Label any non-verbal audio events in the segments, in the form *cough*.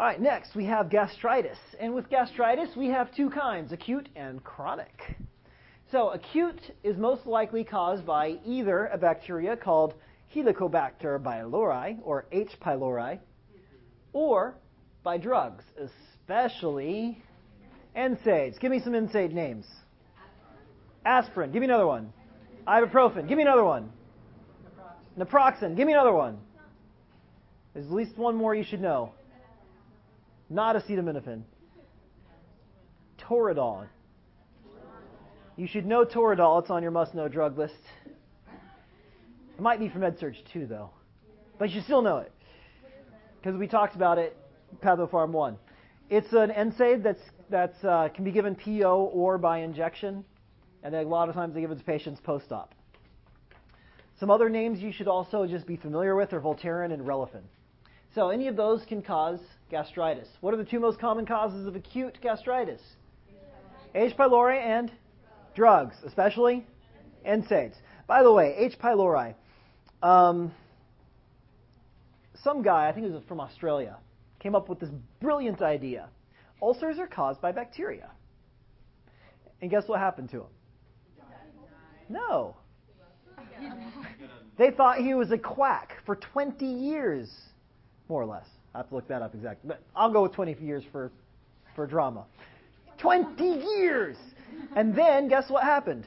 All right, next we have gastritis. And with gastritis, we have two kinds acute and chronic. So, acute is most likely caused by either a bacteria called Helicobacter pylori, or H. pylori, or by drugs, especially NSAIDs. Give me some NSAID names. Aspirin. Give me another one. Ibuprofen. Give me another one. Naproxen. Give me another one. There's at least one more you should know. Not acetaminophen. Toradol. You should know Toradol. It's on your must-know drug list. It might be from Med Surg too, though. But you still know it. Because we talked about it, Pathopharm 1. It's an NSAID that's, that's, uh, can be given PO or by injection. And a lot of times they give it to patients post-op. Some other names you should also just be familiar with are Voltaren and Relafen. So any of those can cause gastritis. What are the two most common causes of acute gastritis? H. pylori and drugs, especially NSAIDs. By the way, H. pylori. Um, some guy, I think it was from Australia, came up with this brilliant idea. Ulcers are caused by bacteria. And guess what happened to him? No. They thought he was a quack for 20 years, more or less. I have to look that up exactly. But I'll go with 20 years for, for drama. 20 years! And then, guess what happened?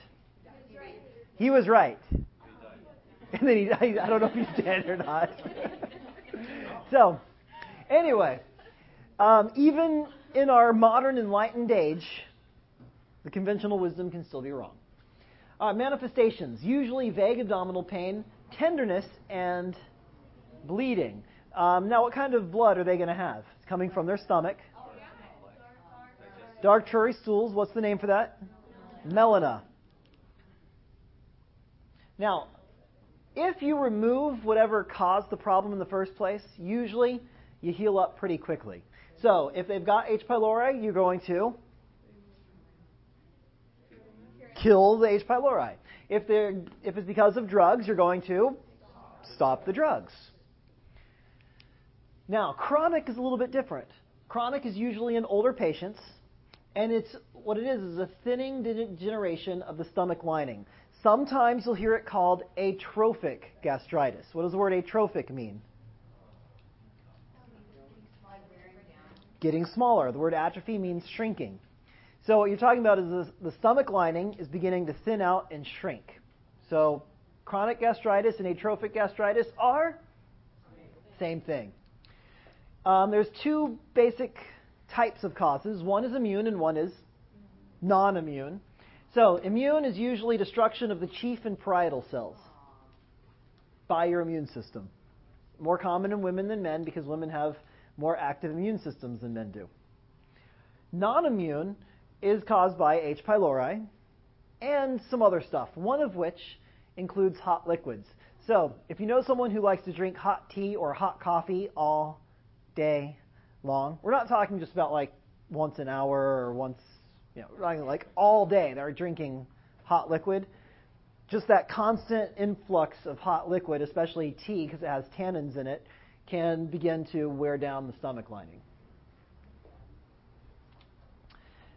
He was right. And then he, died. I don't know if he's dead or not. *laughs* so, anyway, um, even in our modern enlightened age, the conventional wisdom can still be wrong. Uh, manifestations usually vague abdominal pain, tenderness, and bleeding. Um, now, what kind of blood are they going to have? It's coming from their stomach. Dark tarry stools. What's the name for that? Melena. Now, if you remove whatever caused the problem in the first place, usually you heal up pretty quickly. So, if they've got H. pylori, you're going to kill the H. pylori. If, they're, if it's because of drugs, you're going to stop the drugs. Now, chronic is a little bit different. Chronic is usually in older patients, and it's what it is is a thinning degeneration of the stomach lining. Sometimes you'll hear it called atrophic gastritis. What does the word atrophic mean? Getting smaller. The word atrophy means shrinking. So what you're talking about is the, the stomach lining is beginning to thin out and shrink. So chronic gastritis and atrophic gastritis are same thing. Um, there's two basic types of causes. One is immune and one is non-immune. So immune is usually destruction of the chief and parietal cells by your immune system. More common in women than men because women have more active immune systems than men do. Non-immune is caused by H. pylori and some other stuff, one of which includes hot liquids. So, if you know someone who likes to drink hot tea or hot coffee all day long. We're not talking just about like once an hour or once, you know, we're talking like all day they're drinking hot liquid. Just that constant influx of hot liquid, especially tea because it has tannins in it, can begin to wear down the stomach lining.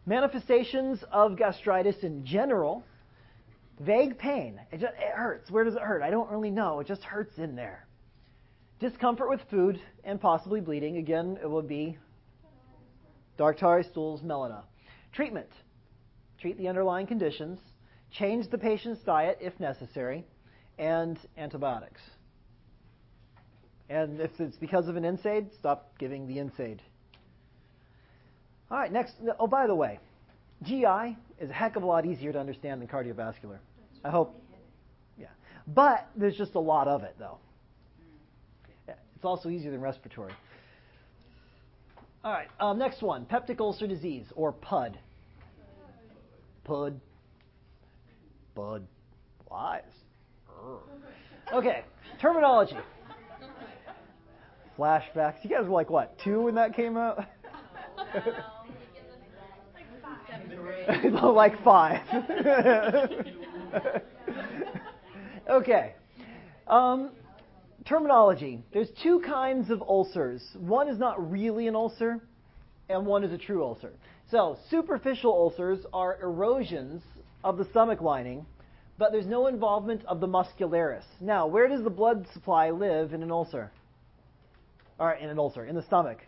Manifestations of gastritis in general vague pain. It, just, it hurts. Where does it hurt? I don't really know. It just hurts in there. Discomfort with food and possibly bleeding. Again, it would be dark tarry stools, melena. Treatment. Treat the underlying conditions. Change the patient's diet if necessary. And antibiotics. And if it's because of an NSAID, stop giving the NSAID. All right, next. Oh, by the way, GI is a heck of a lot easier to understand than cardiovascular. I hope. Yeah. But there's just a lot of it, though. It's also easier than respiratory. All right, um, next one peptic ulcer disease, or PUD. PUD. PUD. Lies. Okay, terminology. Flashbacks. You guys were like, what, two when that came out? *laughs* like five. *laughs* okay. Um, terminology. There's two kinds of ulcers. One is not really an ulcer, and one is a true ulcer. So, superficial ulcers are erosions of the stomach lining, but there's no involvement of the muscularis. Now, where does the blood supply live in an ulcer? All right, in an ulcer, in the stomach.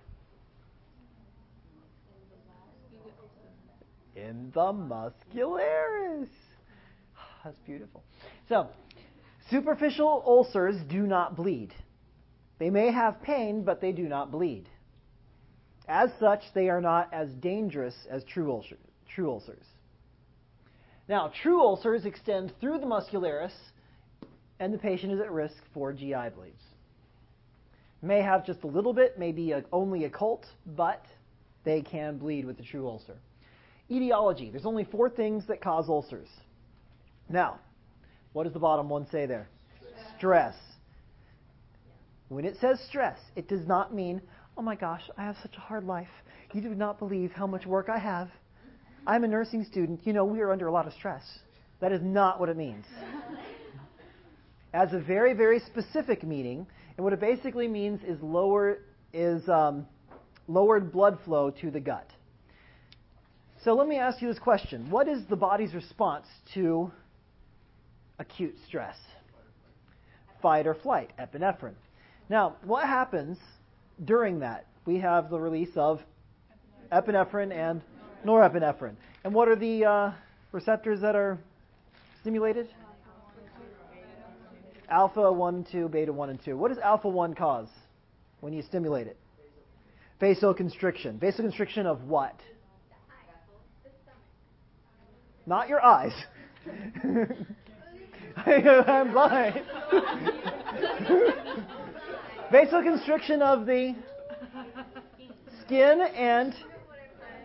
In the muscularis. *sighs* That's beautiful. So, superficial ulcers do not bleed. They may have pain, but they do not bleed. As such, they are not as dangerous as true, ulcer, true ulcers. Now, true ulcers extend through the muscularis, and the patient is at risk for GI bleeds. May have just a little bit, maybe only a, only occult, but they can bleed with the true ulcer. Etiology. There's only four things that cause ulcers. Now, what does the bottom one say there? Stress. When it says stress, it does not mean, oh my gosh, I have such a hard life. You do not believe how much work I have. I'm a nursing student. You know, we are under a lot of stress. That is not what it means. As a very, very specific meaning, and what it basically means is lower is um, lowered blood flow to the gut. So let me ask you this question: What is the body's response to acute stress? Fight or flight, epinephrine. Now, what happens during that? We have the release of epinephrine and norepinephrine. And what are the uh, receptors that are stimulated? Alpha 1, 2, beta 1, and 2. What does alpha 1 cause when you stimulate it? Vasoconstriction. Vasoconstriction of what? Not your eyes. *laughs* *laughs* I'm blind. *laughs* Vasoconstriction of the skin and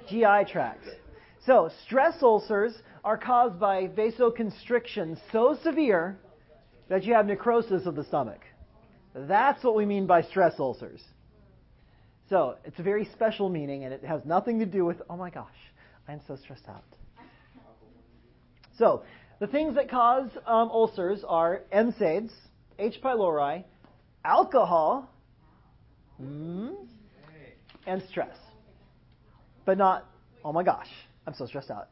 GI tract. So, stress ulcers are caused by vasoconstriction so severe that you have necrosis of the stomach. That's what we mean by stress ulcers. So, it's a very special meaning, and it has nothing to do with, oh my gosh, I'm so stressed out. So, the things that cause um, ulcers are NSAIDs, H. pylori, alcohol, mm, and stress. But not, oh my gosh, I'm so stressed out.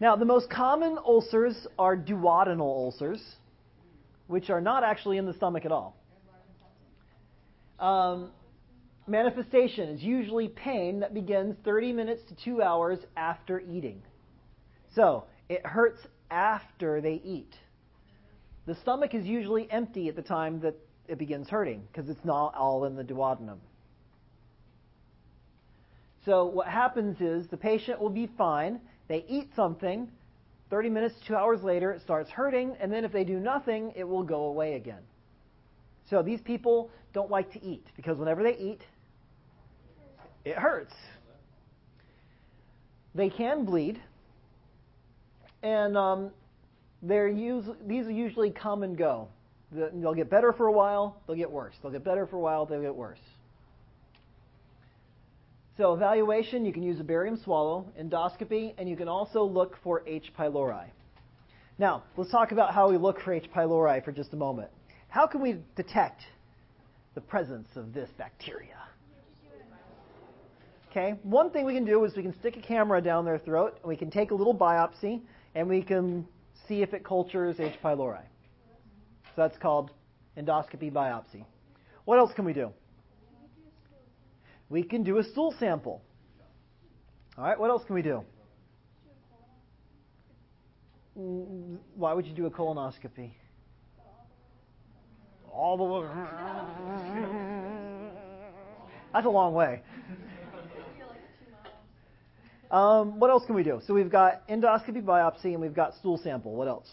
Now, the most common ulcers are duodenal ulcers, which are not actually in the stomach at all. Um, manifestation is usually pain that begins 30 minutes to two hours after eating. So, it hurts after they eat. The stomach is usually empty at the time that it begins hurting because it's not all in the duodenum. So, what happens is the patient will be fine they eat something, 30 minutes, two hours later, it starts hurting, and then if they do nothing, it will go away again. So these people don't like to eat because whenever they eat, it hurts. They can bleed, and um, they're us- these usually come and go. They'll get better for a while, they'll get worse. They'll get better for a while, they'll get worse. So evaluation, you can use a barium swallow, endoscopy, and you can also look for H. pylori. Now, let's talk about how we look for H. pylori for just a moment. How can we detect the presence of this bacteria? Okay, one thing we can do is we can stick a camera down their throat, and we can take a little biopsy, and we can see if it cultures H. pylori. So that's called endoscopy biopsy. What else can we do? We can do a stool sample. All right, what else can we do? Why would you do a colonoscopy? All the way. *laughs* That's a long way. Um, what else can we do? So we've got endoscopy biopsy and we've got stool sample. What else?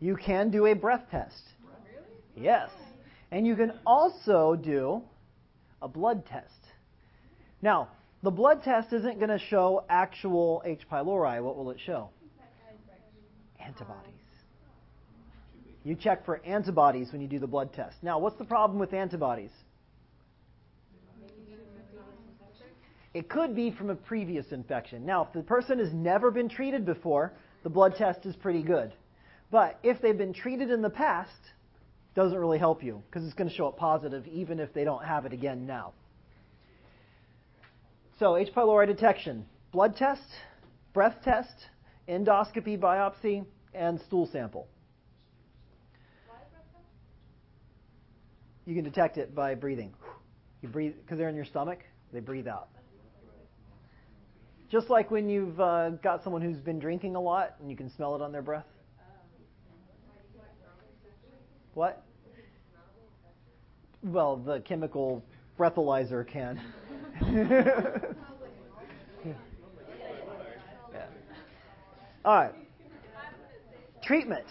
You can do a breath test. Really? Yes. And you can also do a blood test. Now, the blood test isn't going to show actual H. pylori. What will it show? Antibodies. You check for antibodies when you do the blood test. Now, what's the problem with antibodies? It could be from a previous infection. Now, if the person has never been treated before, the blood test is pretty good. But if they've been treated in the past, doesn't really help you because it's going to show up positive even if they don't have it again now. So, H. pylori detection blood test, breath test, endoscopy biopsy, and stool sample. You can detect it by breathing. You breathe because they're in your stomach. They breathe out. Just like when you've uh, got someone who's been drinking a lot and you can smell it on their breath. What? Well, the chemical breathalyzer can. *laughs* yeah. All right. Treatment.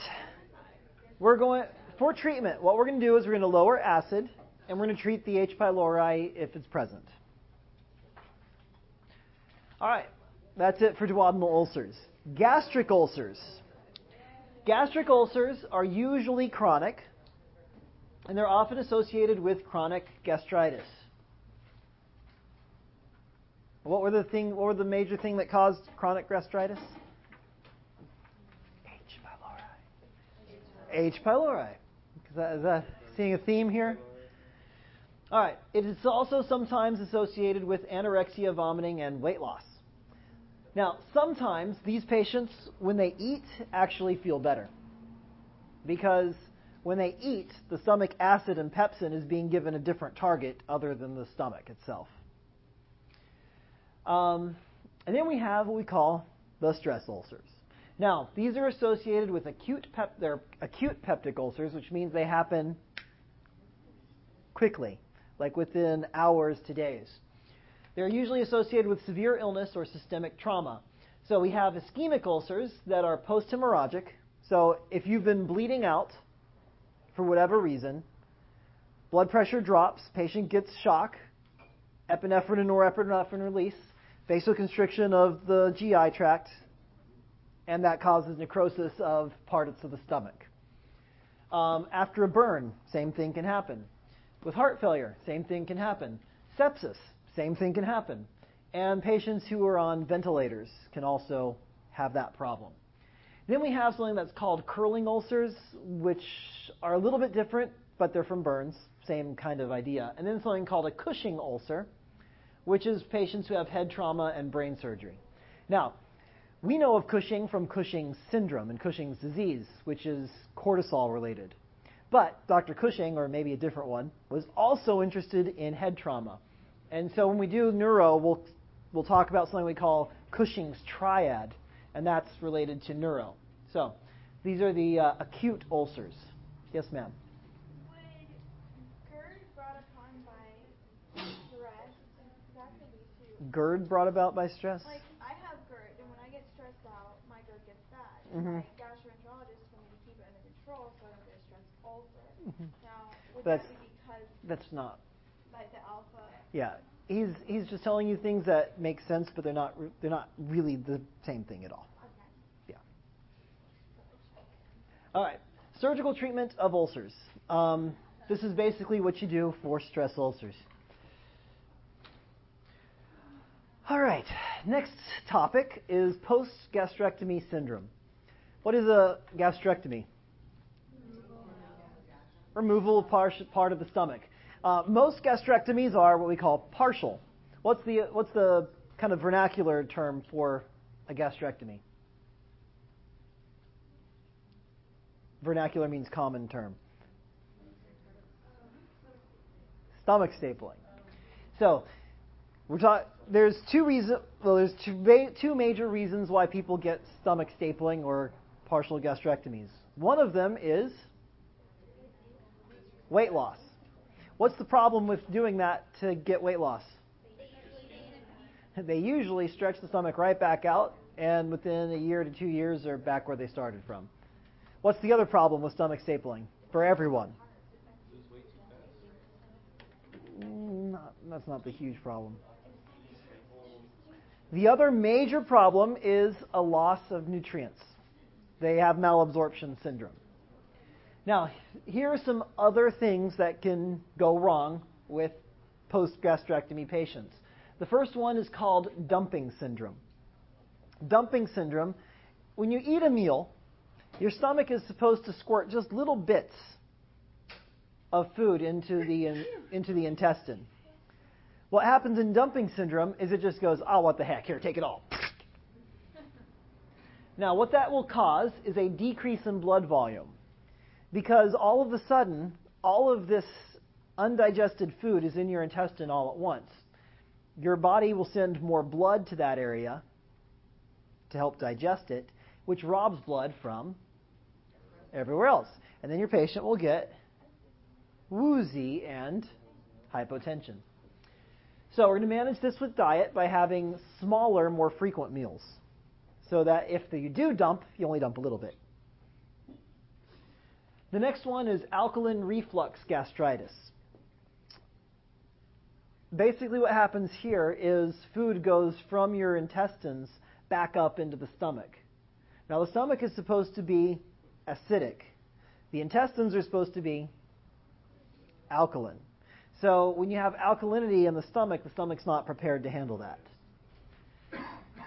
We're going for treatment. What we're going to do is we're going to lower acid and we're going to treat the H. pylori if it's present. All right. That's it for duodenal ulcers. Gastric ulcers. Gastric ulcers are usually chronic and they're often associated with chronic gastritis. What were the thing? What were the major thing that caused chronic gastritis? H. pylori. H. pylori. Is that, is that seeing a theme here? All right. It is also sometimes associated with anorexia, vomiting, and weight loss. Now, sometimes these patients, when they eat, actually feel better because when they eat, the stomach acid and pepsin is being given a different target other than the stomach itself. Um, and then we have what we call the stress ulcers. Now, these are associated with acute pep- they're acute peptic ulcers, which means they happen quickly, like within hours to days. They're usually associated with severe illness or systemic trauma. So we have ischemic ulcers that are post-hemorrhagic. So if you've been bleeding out for whatever reason, blood pressure drops, patient gets shock, epinephrine and norepinephrine release, vasoconstriction of the GI tract, and that causes necrosis of parts of the stomach. Um, after a burn, same thing can happen. With heart failure, same thing can happen. Sepsis, same thing can happen. And patients who are on ventilators can also have that problem. Then we have something that's called Curling ulcers, which are a little bit different, but they're from burns, same kind of idea. And then something called a Cushing ulcer, which is patients who have head trauma and brain surgery. Now, we know of Cushing from Cushing's syndrome and Cushing's disease, which is cortisol related. But Dr. Cushing, or maybe a different one, was also interested in head trauma. And so when we do neuro, we'll, we'll talk about something we call Cushing's triad, and that's related to neuro. So these are the uh, acute ulcers. Yes, ma'am. GERD brought upon by stress, that could be too. GERD brought about by stress? Like, I have GERD, and when I get stressed out, my GERD gets bad. Mhm. My gastroenterologist told me to keep it under control so I don't get a stress ulcer. Mhm. Now, would That's- that be because, That's not. Like, the alpha? Yeah, he's he's just telling you things that make sense, but they're not re- they're not really the same thing at all. Okay. All right, surgical treatment of ulcers. Um, this is basically what you do for stress ulcers. All right, next topic is post gastrectomy syndrome. What is a gastrectomy? Removal of par- part of the stomach. Uh, most gastrectomies are what we call partial. What's the what's the kind of vernacular term for a gastrectomy? Vernacular means common term. Stomach stapling. So, we're talking. There's two reasons. Well, there's two, two major reasons why people get stomach stapling or partial gastrectomies. One of them is weight loss. What's the problem with doing that to get weight loss? They usually stretch the stomach right back out, and within a year to two years, they're back where they started from. What's the other problem with stomach stapling for everyone? Mm, Not, that's not the huge problem. The other major problem is a loss of nutrients. They have malabsorption syndrome. Now, here are some other things that can go wrong with post gastrectomy patients. The first one is called dumping syndrome. Dumping syndrome, when you eat a meal, your stomach is supposed to squirt just little bits of food into the, into the intestine. What happens in dumping syndrome is it just goes, oh, what the heck, here, take it all. Now, what that will cause is a decrease in blood volume because all of a sudden, all of this undigested food is in your intestine all at once. Your body will send more blood to that area to help digest it, which robs blood from everywhere else. And then your patient will get woozy and hypotension. So we're going to manage this with diet by having smaller, more frequent meals. So that if you do dump, you only dump a little bit. The next one is alkaline reflux gastritis. Basically, what happens here is food goes from your intestines back up into the stomach. Now, the stomach is supposed to be acidic. The intestines are supposed to be alkaline. So when you have alkalinity in the stomach, the stomach's not prepared to handle that.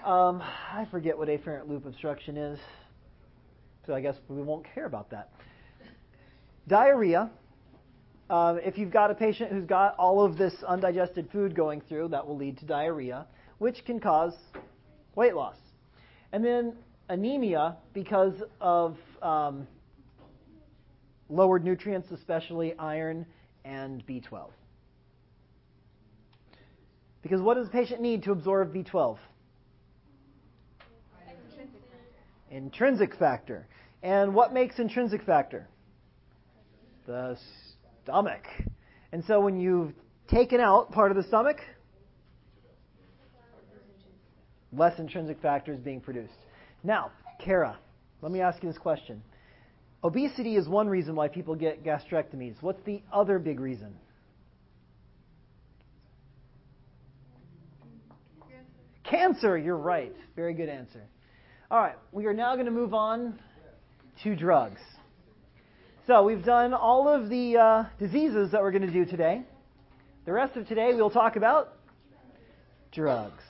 Um, I forget what afferent loop obstruction is, so I guess we won't care about that. Diarrhea. Uh, if you've got a patient who's got all of this undigested food going through, that will lead to diarrhea, which can cause weight loss. And then anemia because of um, lowered nutrients, especially iron and B12. Because what does the patient need to absorb B12? Intrinsic factor. And what makes intrinsic factor? The stomach. And so when you've taken out part of the stomach, less intrinsic factor is being produced. Now, Kara, let me ask you this question. Obesity is one reason why people get gastrectomies. What's the other big reason? Cancer, you're right. Very good answer. All right, we are now going to move on to drugs. So we've done all of the uh, diseases that we're going to do today. The rest of today we'll talk about drugs.